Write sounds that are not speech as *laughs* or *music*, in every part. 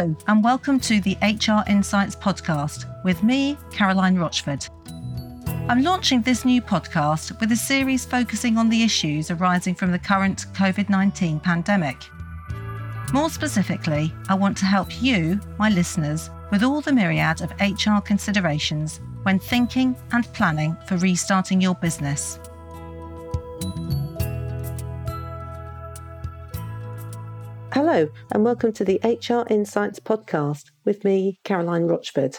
And welcome to the HR Insights podcast with me, Caroline Rochford. I'm launching this new podcast with a series focusing on the issues arising from the current COVID 19 pandemic. More specifically, I want to help you, my listeners, with all the myriad of HR considerations when thinking and planning for restarting your business. Hello, and welcome to the HR Insights podcast with me, Caroline Rochford.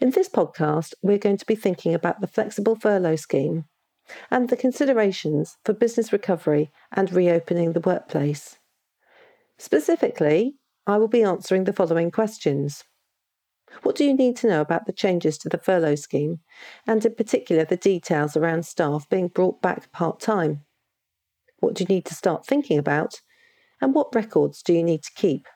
In this podcast, we're going to be thinking about the flexible furlough scheme and the considerations for business recovery and reopening the workplace. Specifically, I will be answering the following questions. What do you need to know about the changes to the furlough scheme, and in particular the details around staff being brought back part time? What do you need to start thinking about and what records do you need to keep?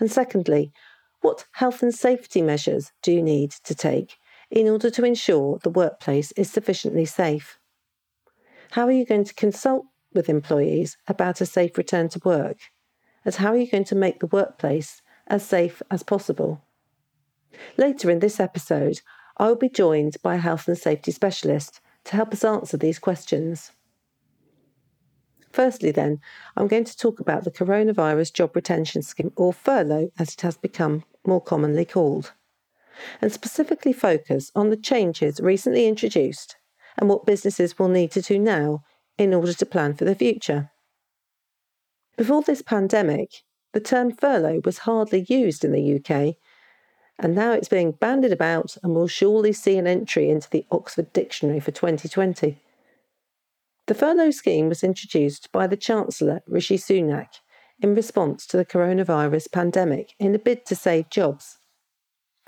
And secondly, what health and safety measures do you need to take in order to ensure the workplace is sufficiently safe? How are you going to consult with employees about a safe return to work? And how are you going to make the workplace as safe as possible? Later in this episode, I will be joined by a health and safety specialist to help us answer these questions. Firstly, then, I'm going to talk about the Coronavirus Job Retention Scheme, or furlough as it has become more commonly called, and specifically focus on the changes recently introduced and what businesses will need to do now in order to plan for the future. Before this pandemic, the term furlough was hardly used in the UK, and now it's being bandied about and will surely see an entry into the Oxford Dictionary for 2020. The furlough scheme was introduced by the Chancellor Rishi Sunak in response to the coronavirus pandemic in a bid to save jobs.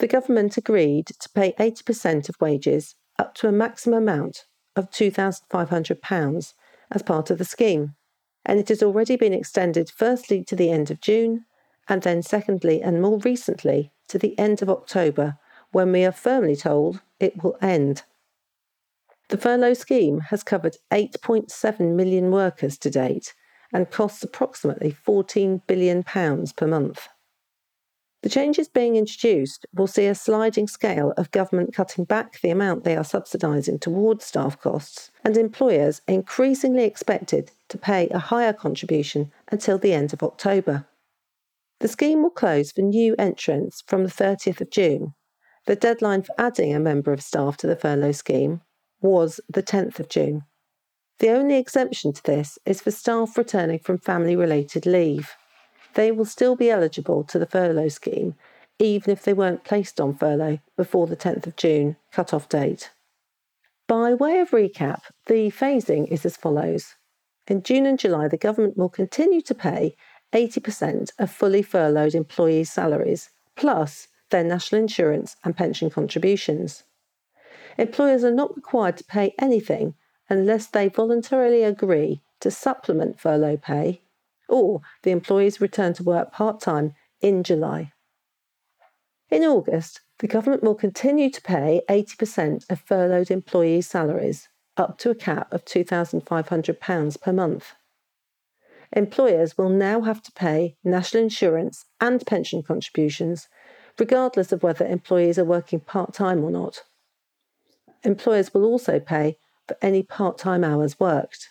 The government agreed to pay 80% of wages up to a maximum amount of £2,500 as part of the scheme, and it has already been extended firstly to the end of June, and then secondly and more recently to the end of October, when we are firmly told it will end. The furlough scheme has covered 8.7 million workers to date and costs approximately £14 billion per month. The changes being introduced will see a sliding scale of government cutting back the amount they are subsidising towards staff costs, and employers increasingly expected to pay a higher contribution until the end of October. The scheme will close for new entrants from the 30th of June. The deadline for adding a member of staff to the furlough scheme was the 10th of June. The only exemption to this is for staff returning from family related leave. They will still be eligible to the furlough scheme, even if they weren't placed on furlough before the 10th of June cut-off date. By way of recap, the phasing is as follows. In June and July, the government will continue to pay 80% of fully furloughed employees' salaries, plus their national insurance and pension contributions. Employers are not required to pay anything unless they voluntarily agree to supplement furlough pay or the employees return to work part time in July. In August, the government will continue to pay 80% of furloughed employees' salaries, up to a cap of £2,500 per month. Employers will now have to pay national insurance and pension contributions, regardless of whether employees are working part time or not employers will also pay for any part time hours worked.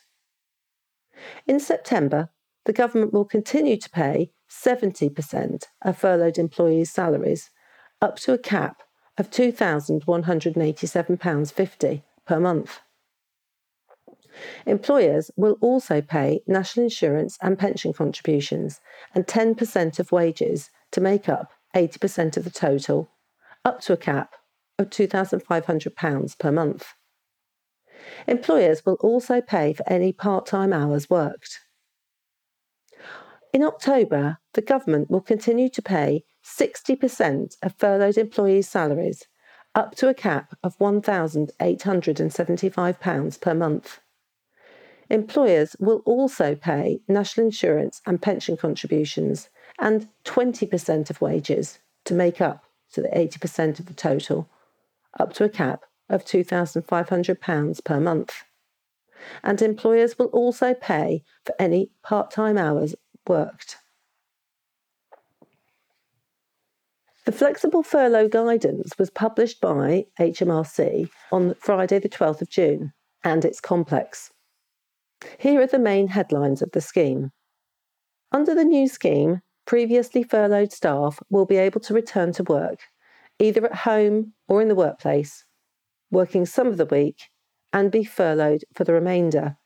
In September, the government will continue to pay 70% of furloughed employees' salaries, up to a cap of £2,187.50 per month. Employers will also pay national insurance and pension contributions and 10% of wages to make up 80% of the total, up to a cap of £2,500 per month. Employers will also pay for any part time hours worked. In October, the government will continue to pay 60% of furloughed employees' salaries, up to a cap of £1,875 per month. Employers will also pay national insurance and pension contributions and 20% of wages to make up to the 80% of the total up to a cap of £2,500 per month. And employers will also pay for any part time hours worked. The flexible furlough guidance was published by HMRC on Friday, the 12th of June, and it's complex. Here are the main headlines of the scheme. Under the new scheme, previously furloughed staff will be able to return to work, either at home or in the workplace, working some of the week, and be furloughed for the remainder.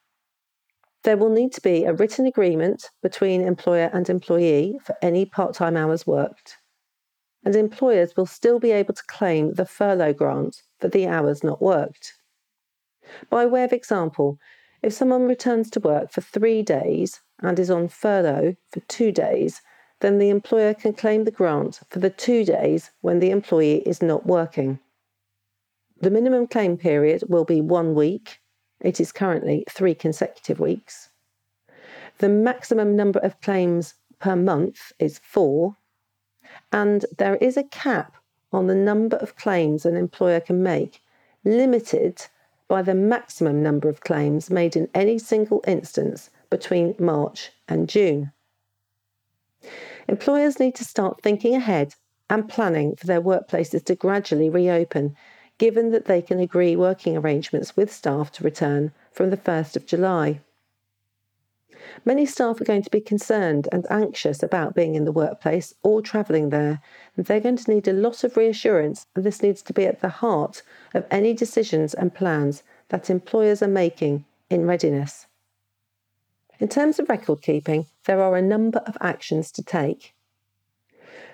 There will need to be a written agreement between employer and employee for any part time hours worked and employers will still be able to claim the furlough grant for the hours not worked. By way of example, if someone returns to work for three days and is on furlough for two days, then the employer can claim the grant for the two days when the employee is not working. The minimum claim period will be one week. It is currently three consecutive weeks. The maximum number of claims per month is four, and there is a cap on the number of claims an employer can make, limited by the maximum number of claims made in any single instance between March and June. Employers need to start thinking ahead and planning for their workplaces to gradually reopen, given that they can agree working arrangements with staff to return from the 1st of July. Many staff are going to be concerned and anxious about being in the workplace or travelling there, they're going to need a lot of reassurance, and this needs to be at the heart of any decisions and plans that employers are making in readiness. In terms of record keeping, there are a number of actions to take.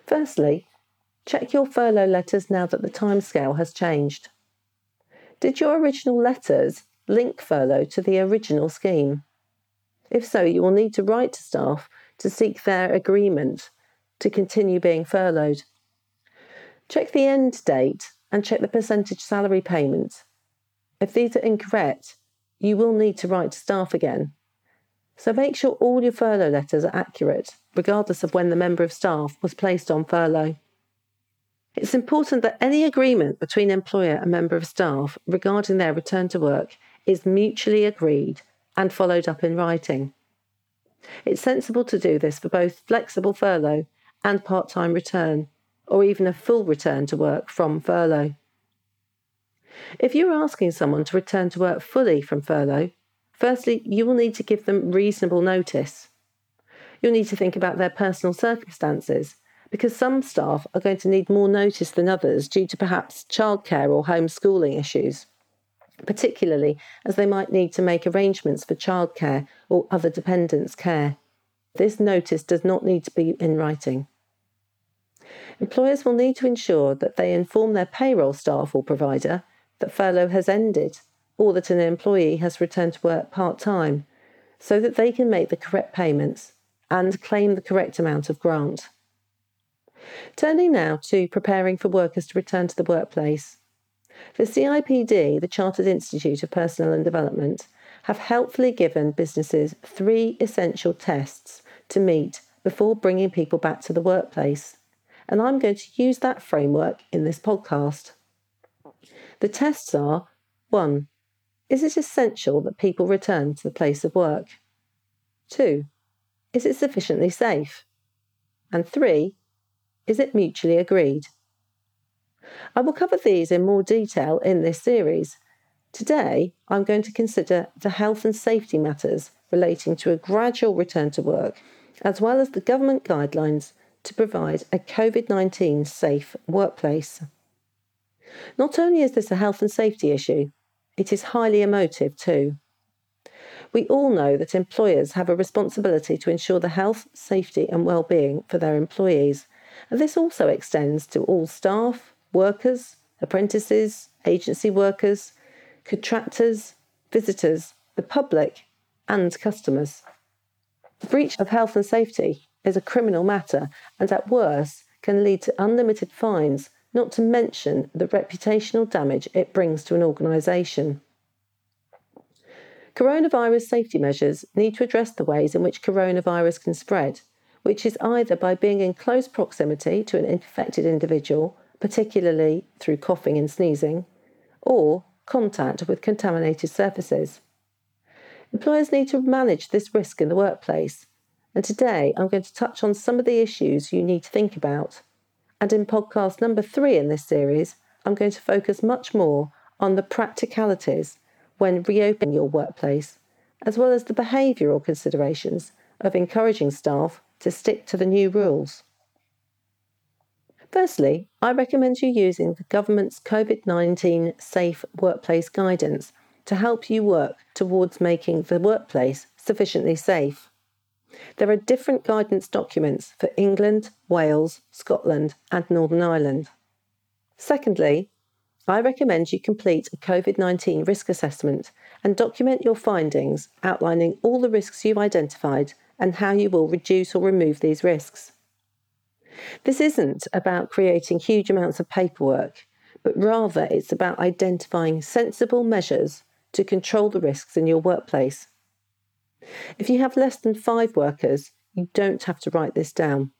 Firstly, check your furlough letters now that the timescale has changed. Did your original letters link furlough to the original scheme? If so, you will need to write to staff to seek their agreement to continue being furloughed. Check the end date and check the percentage salary payment. If these are incorrect, you will need to write to staff again. So make sure all your furlough letters are accurate, regardless of when the member of staff was placed on furlough. It's important that any agreement between employer and member of staff regarding their return to work is mutually agreed and followed up in writing. It's sensible to do this for both flexible furlough and part time return, or even a full return to work from furlough. If you're asking someone to return to work fully from furlough, firstly, you will need to give them reasonable notice. You'll need to think about their personal circumstances because some staff are going to need more notice than others due to perhaps childcare or homeschooling issues particularly as they might need to make arrangements for childcare or other dependents' care. This notice does not need to be in writing. Employers will need to ensure that they inform their payroll staff or provider that furlough has ended or that an employee has returned to work part time so that they can make the correct payments and claim the correct amount of grant. Turning now to preparing for workers to return to the workplace. The CIPD, the Chartered Institute of Personnel and Development, have helpfully given businesses three essential tests to meet before bringing people back to the workplace. And I'm going to use that framework in this podcast. The tests are 1. Is it essential that people return to the place of work? 2. Is it sufficiently safe? And 3. Is it mutually agreed? I will cover these in more detail in this series. Today, I'm going to consider the health and safety matters relating to a gradual return to work, as well as the government guidelines to provide a COVID 19 safe workplace. Not only is this a health and safety issue, it is highly emotive too. We all know that employers have a responsibility to ensure the health, safety, and well-being for their employees, and this also extends to all staff, workers, apprentices, agency workers, contractors, visitors, the public, and customers. The breach of health and safety is a criminal matter and, at worst, can lead to unlimited fines, not to mention the reputational damage it brings to an organisation. Coronavirus safety measures need to address the ways in which coronavirus can spread, which is either by being in close proximity to an infected individual particularly through coughing and sneezing, or contact with contaminated surfaces. Employers need to manage this risk in the workplace, and today I'm going to touch on some of the issues you need to think about And in podcast number three in this series, I'm going to focus much more on the practicalities when reopening your workplace, as well as the behavioural considerations of encouraging staff to stick to the new rules. Firstly, I recommend you using the government's COVID 19 Safe Workplace Guidance to help you work towards making the workplace sufficiently safe. There are different guidance documents for England, Wales, Scotland, and Northern Ireland. Secondly, I recommend you complete a COVID 19 risk assessment and document your findings outlining all the risks you've identified and how you will reduce or remove these risks. This isn't about creating huge amounts of paperwork, but rather it's about identifying sensible measures to control the risks in your workplace. If you have less than five workers, you don't have to write this down.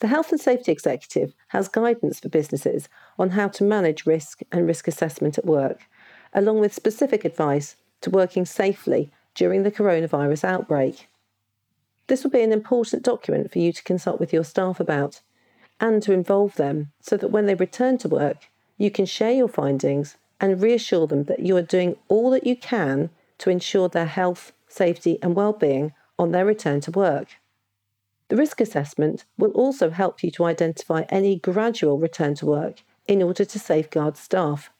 The Health and Safety Executive has guidance for businesses on how to manage risk and risk assessment at work, along with specific advice to working safely during the coronavirus outbreak. This will be an important document for you to consult with your staff about and to involve them so that when they return to work, you can share your findings and reassure them that you are doing all that you can to ensure their health, safety, and well-being on their return to work. The risk assessment will also help you to identify any gradual return to work in order to safeguard staff.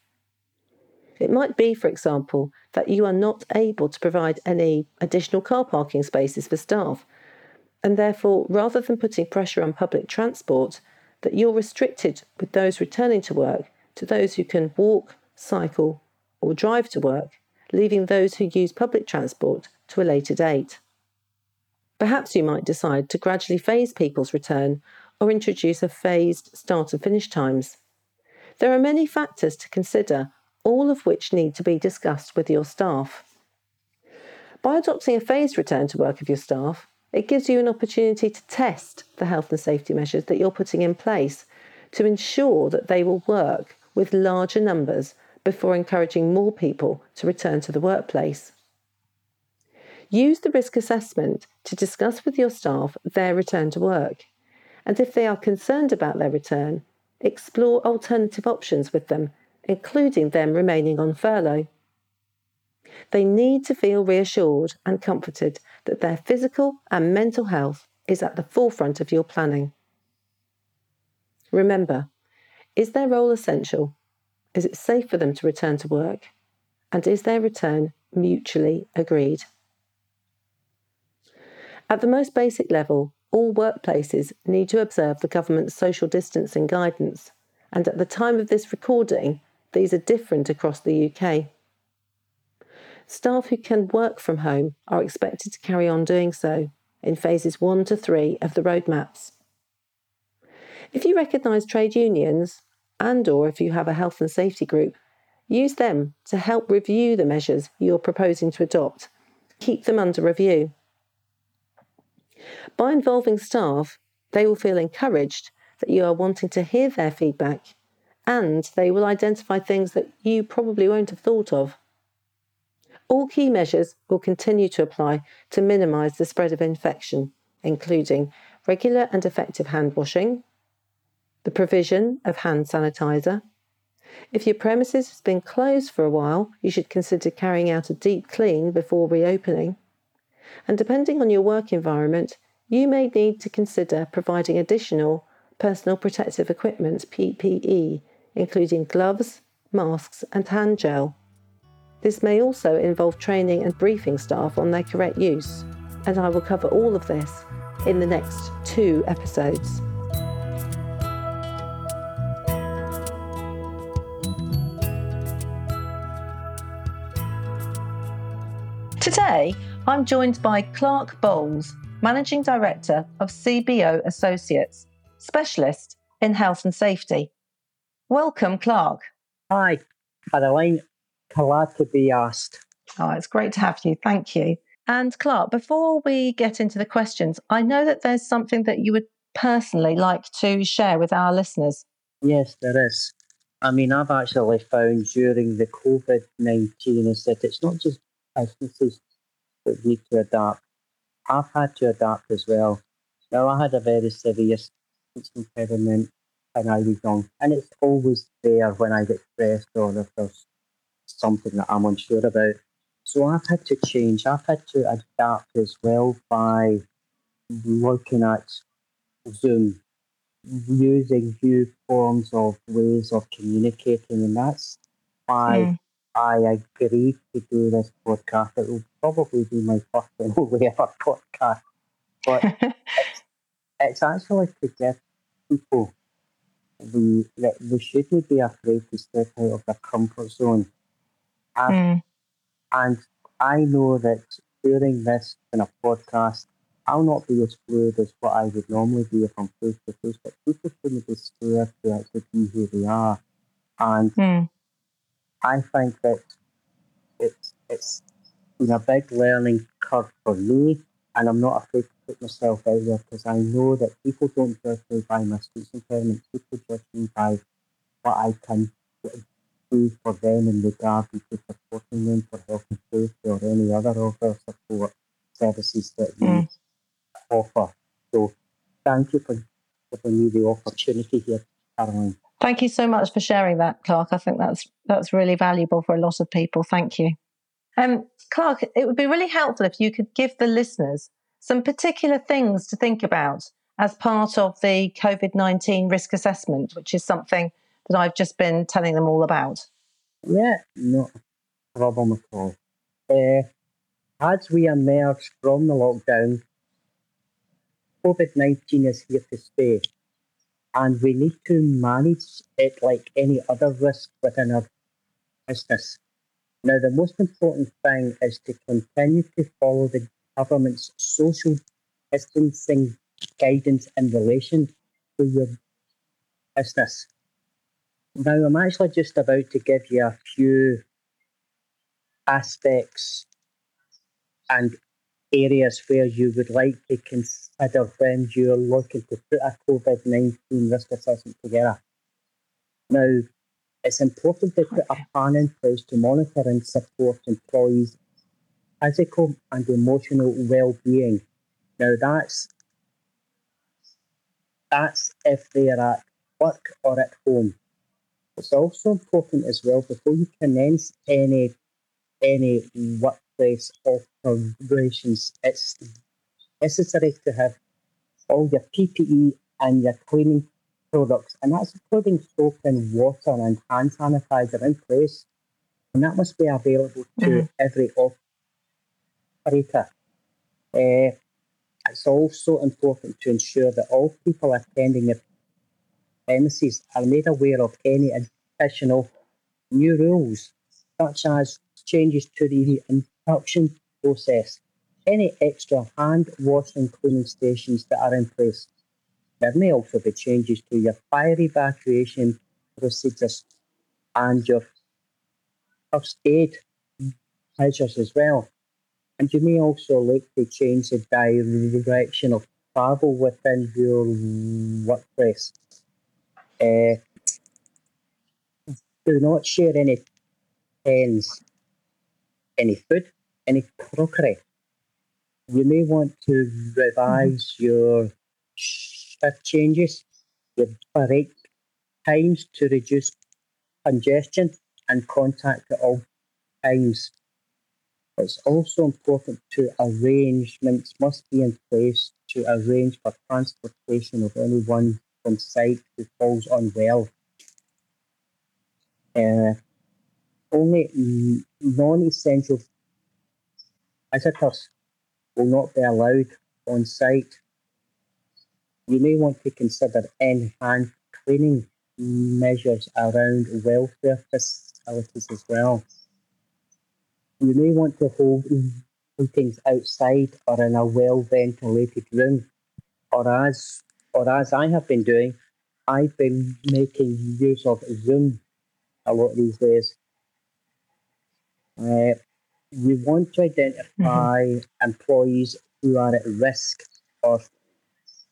It might be, for example, that you are not able to provide any additional car parking spaces for staff, and therefore, rather than putting pressure on public transport, that you're restricted with those returning to work to those who can walk, cycle, or drive to work, leaving those who use public transport to a later date. Perhaps you might decide to gradually phase people's return or introduce a phased start and finish times. There are many factors to consider all of which need to be discussed with your staff. By adopting a phased return to work of your staff, it gives you an opportunity to test the health and safety measures that you're putting in place to ensure that they will work with larger numbers before encouraging more people to return to the workplace. Use the risk assessment to discuss with your staff their return to work. And if they are concerned about their return, explore alternative options with them including them remaining on furlough. They need to feel reassured and comforted that their physical and mental health is at the forefront of your planning. Remember, is their role essential? Is it safe for them to return to work? And is their return mutually agreed? At the most basic level, all workplaces need to observe the government's social distancing guidance, and at the time of this recording, these are different across the UK. Staff who can work from home are expected to carry on doing so in phases 1 to 3 of the roadmaps. If you recognise trade unions and or if you have a health and safety group, use them to help review the measures you're proposing to adopt. Keep them under review. By involving staff, they will feel encouraged that you are wanting to hear their feedback and they will identify things that you probably won't have thought of. All key measures will continue to apply to minimise the spread of infection, including regular and effective hand washing, the provision of hand sanitizer. If your premises has been closed for a while, you should consider carrying out a deep clean before reopening. And depending on your work environment, you may need to consider providing additional personal protective equipment, PPE, including gloves, masks, and hand gel. This may also involve training and briefing staff on their correct use, and I will cover all of this in the next two episodes. Today, I'm joined by Clark Boles, Managing Director of CBO Associates, specialist in health and safety. Welcome, Clark. Hi, Caroline. Glad to be asked. Oh, it's great to have you. Thank you. And Clark, before we get into the questions, I know that there's something that you would personally like to share with our listeners. Yes, there is. I mean, I've actually found during the COVID 19 is that it's not just businesses that need to adapt. I've had to adapt as well. Now, I had a very serious speech impediment when I was young, and it's always there when I get stressed or if there's something that I'm unsure about. So I've had to change. I've had to adapt as well by looking at Zoom, using new forms of ways of communicating, and that's why mm. I agreed to do this podcast. It will probably be my first *laughs* and only ever podcast, but *laughs* it's, it's actually to give people the that they shouldn't be afraid to step out of their comfort zone. And, mm. and I know that during this kind of podcast, I'll not be as fluid as what I would normally be if I'm face to face, but people shouldn't be scared to actually be who they are. And mm. I think that it's it's been a big learning curve for me, and I'm not afraid to put myself out there because I know that people don't judge me by my speech impairment. People judge me by what I can do for them in regard to supporting them for health and safety or any other of their support services that we mm. offer. So thank you for giving me the opportunity here, Caroline. Thank you so much for sharing that, Clark. I think that's that's really valuable for a lot of people. Thank you. Um, Clark, it would be really helpful if you could give the listeners some particular things to think about as part of the COVID 19 risk assessment, which is something that I've just been telling them all about. Yeah, no problem at all. Uh, as we emerge from the lockdown, COVID 19 is here to stay, and we need to manage it like any other risk within our business. Now, the most important thing is to continue to follow the government's social distancing guidance in relation to your business. Now, I'm actually just about to give you a few aspects and areas where you would like to consider when you're looking to put a COVID 19 risk assessment together. Now, it's important to put a plan in place to monitor and support employees' physical and emotional well-being. Now, that's that's if they're at work or at home. It's also important as well before you commence any any workplace operations. It's necessary to have all your PPE and your cleaning products, and that's including soap and water and hand sanitizer in place. And that must be available to mm-hmm. every operator. Uh, it's also important to ensure that all people attending the premises are made aware of any additional new rules, such as changes to the induction process, any extra hand washing cleaning stations that are in place. There may also be changes to your fire evacuation procedures and your first aid measures as well. And you may also look to change the direction of travel within your workplace. Uh, do not share any pens, any food, any crockery. You may want to revise mm-hmm. your shift changes, your break times to reduce congestion and contact at all times. It's also important to arrangements must be in place to arrange for transportation of anyone from site who falls unwell uh, only non-essential visitors will not be allowed on site. You may want to consider enhanced cleaning measures around welfare facilities as well. You may want to hold meetings outside or in a well ventilated room, or as or as I have been doing, I've been making use of Zoom a lot these days. Uh, we want to identify mm-hmm. employees who are at risk or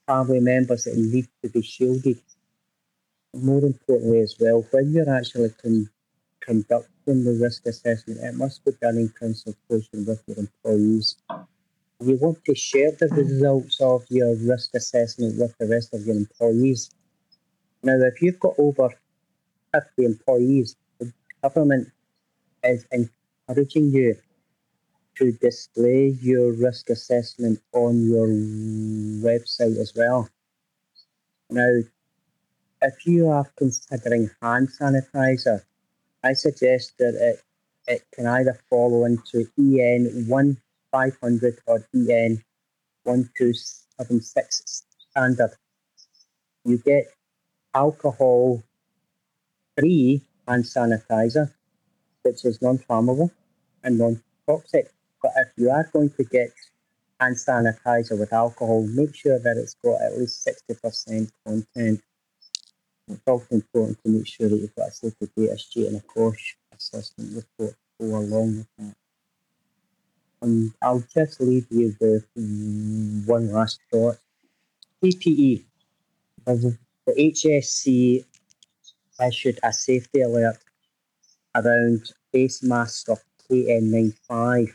family members that need to be shielded. More importantly, as well, when you're actually con- conducting the risk assessment, it must be done in consultation with your employees. You want to share the results of your risk assessment with the rest of your employees. Now, if you've got over 50 employees, the government is encouraging you to display your risk assessment on your website as well. Now, if you are considering hand sanitizer, I suggest that it, it can either follow into EN 1500 or EN 1276 standard. You get alcohol free hand sanitizer, which is non flammable and non toxic. But if you are going to get hand sanitizer with alcohol, make sure that it's got at least 60% content. It's also important to make sure that you've got a safety sheet and a COSHH assessment report to go along with that. And I'll just leave you with one last thought. PPE. The HSC issued a safety alert around face masks of KN95.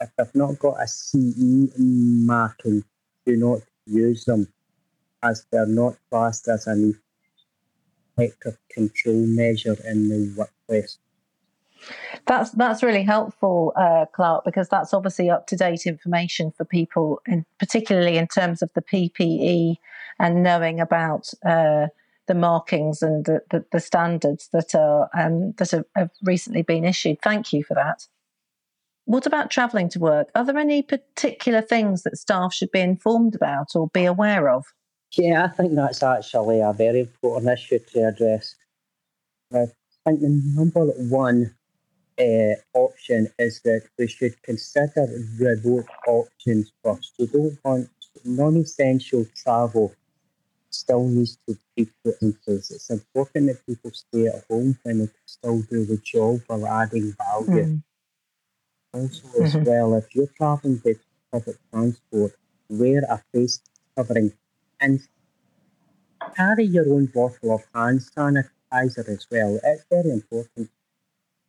If they've not got a CE marking, do not use them as they're not classed as an effective control measure in the workplace. That's that's really helpful, uh, Clark, because that's obviously up to date information for people, and particularly in terms of the PPE and knowing about uh, the markings and the, the, the standards that are um, that have, have recently been issued. Thank you for that. What about travelling to work? Are there any particular things that staff should be informed about or be aware of? Yeah, I think that's actually a very important issue to address. I think the number one uh, option is that we should consider remote options first. You don't want non essential travel still needs to be put in place. It's important that people stay at home when they can still do the job while adding value. Mm. Also, as well, if you're traveling by public transport, wear a face covering and carry your own bottle of hand sanitizer as well. It's very important.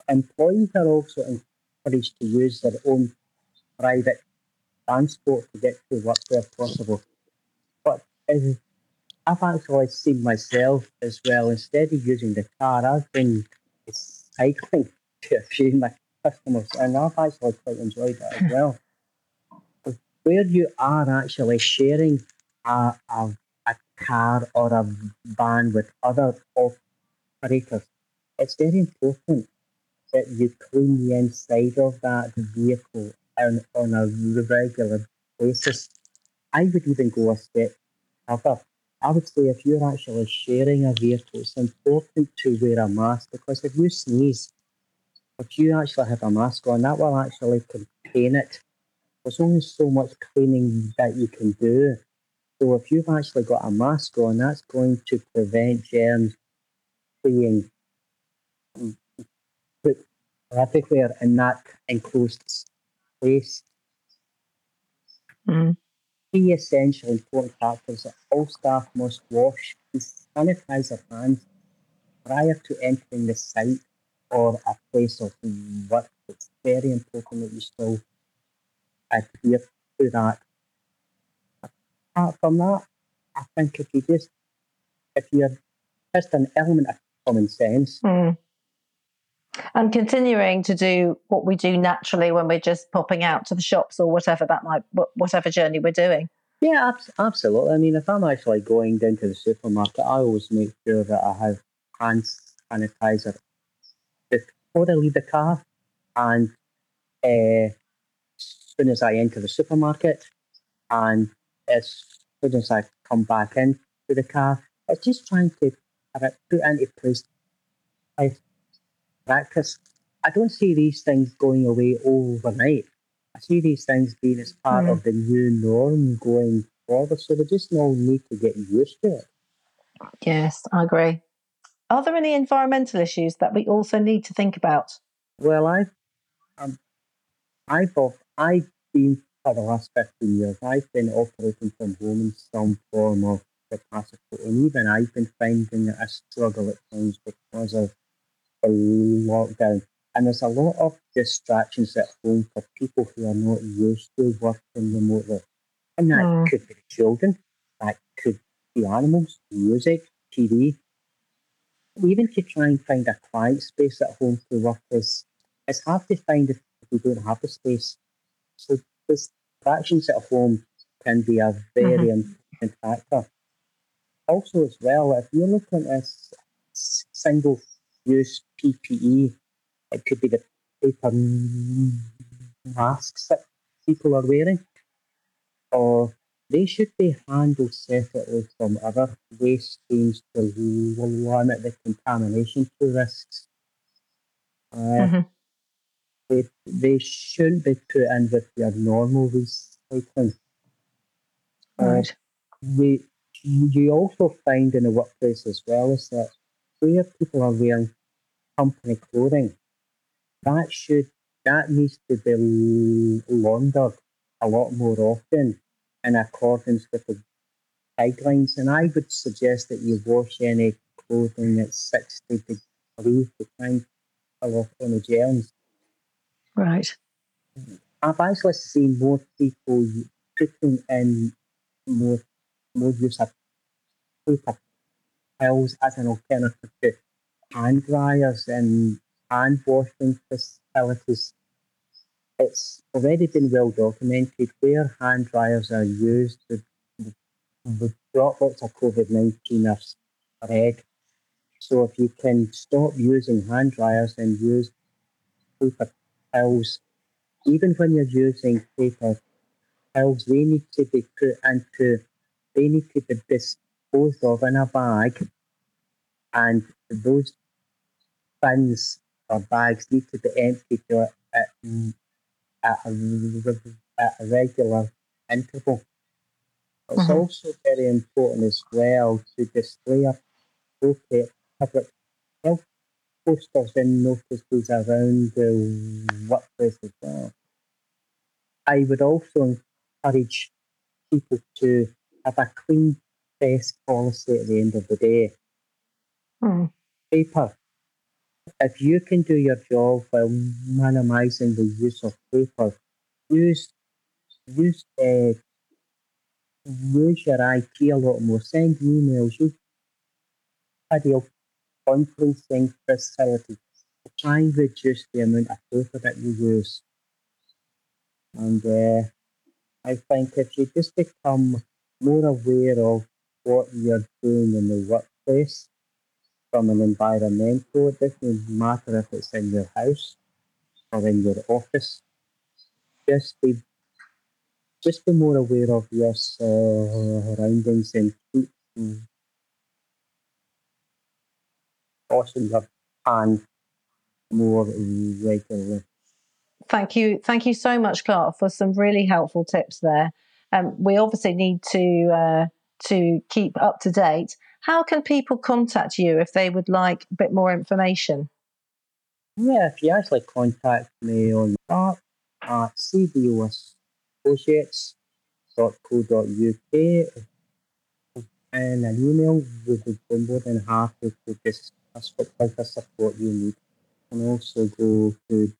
Employees are also encouraged to use their own private transport to get to work where possible. But as I've actually seen myself as well, instead of using the car, I've been cycling *laughs* to a few of my customers, and I've actually quite enjoyed that as well. Where you are actually sharing a, a, a car or a van with other operators, it's very important that you clean the inside of that vehicle on, on a regular basis. I would even go a step further I would say if you're actually sharing a vehicle, it's important to wear a mask because if you sneeze, if you actually have a mask on, that will actually contain it. There's only so much cleaning that you can do. So if you've actually got a mask on, that's going to prevent germs being put everywhere in that enclosed space. Mm three essential important factors that all staff must wash and sanitize their hands prior to entering the site or a place of work. It's very important that you still adhere to that. Apart from that, I think if you just if you're just an element of common sense. Mm. And continuing to do what we do naturally when we're just popping out to the shops or whatever that might, whatever journey we're doing. Yeah, absolutely. I mean, if I'm actually going down to the supermarket, I always make sure that I have hand sanitizer before I leave the car, and uh, as soon as I enter the supermarket, and as soon as I come back into the car, it's just trying to have it put into place practice. I don't see these things going away overnight. I see these things being as part mm. of the new norm going forward. So they just all need to get used to it. Yes, I agree. Are there any environmental issues that we also need to think about? Well, I've, um, I've, I've been for the last 15 years, I've been operating from home in some form of capacity. And even I've been finding a struggle at times because of the lockdown. And there's a lot of distractions at home for people who are not used to working remotely. And that Mm. could be children, that could be animals, music, TV. Even to try and find a quiet space at home to work is it's hard to find if you don't have the space. So distractions at home can be a very mm-hmm. important factor. Also, as well, if you're looking at s- s- single-use PPE, it could be the paper masks that people are wearing, or they should be handled separately from other waste streams to limit the contamination to risks. Uh, Mhm. they, they shouldn't be put in with your normal recycling. Uh, Right. we, you also find in the workplace as well is that where people are wearing company clothing, that should that needs to be laundered a lot more often in accordance with the guidelines. And I would suggest that you wash any clothing at 60 degrees to try and kill off any germs. Right. I've actually seen more people putting in more more use of paper towels as an alternative to hand dryers and hand washing facilities. It's already been well documented where hand dryers are used, the, the droplets of COVID 19 are spread. So if you can stop using hand dryers and use paper towels, even when you're using paper towels, they need to be put into, they need to be disposed of in a bag, and those bins or bags need to be emptied at, at, a, at a regular interval. It's Mhm. also very important as well to display appropriate public health posters and notices around the workplace as well. I would also encourage people to have a clean desk policy at the end of the day. Mm. Paper. If you can do your job while minimising the use of paper, use use uh, use your IT a lot more. Send emails. Use video conferencing facilities try and reduce the amount of paper that you use. And uh, I think if you just become more aware of what you're doing in the workplace from an environmental, it doesn't matter if it's in your house or in your office. Just be just be more aware of your surroundings and keep washing your hands more regularly. Thank you. Thank you so much, Clark, for some really helpful tips there. Um, we obviously need to uh, to keep up to date. How can people contact you if they would like a bit more information? Yeah, if you actually contact me on that at cboassociates.co.uk and an email, we would be more than happy to discuss what type of support you need. And also go to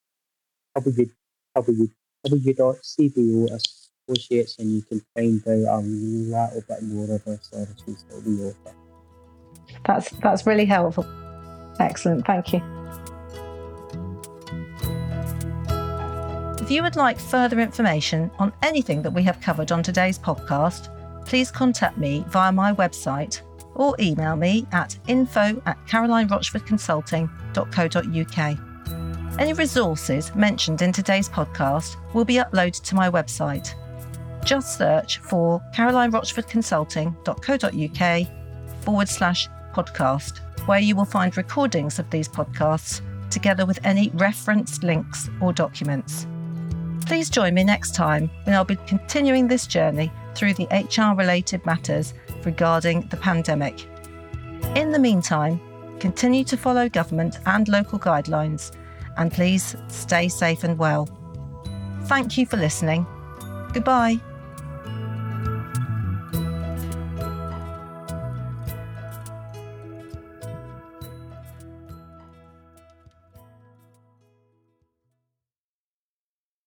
www.cboassociates and you can find out a little bit more of our services that we offer. That's that's really helpful. Excellent. Thank you. If you would like further information on anything that we have covered on today's podcast, please contact me via my website or email me at info at carolinerochfordconsulting.co.uk. Any resources mentioned in today's podcast will be uploaded to my website. Just search for carolinerochfordconsulting.co.uk forward slash podcast, where you will find recordings of these podcasts together with any referenced links or documents. Please join me next time when I'll be continuing this journey through the HR related matters regarding the pandemic. In the meantime, continue to follow government and local guidelines and please stay safe and well. Thank you for listening. Goodbye.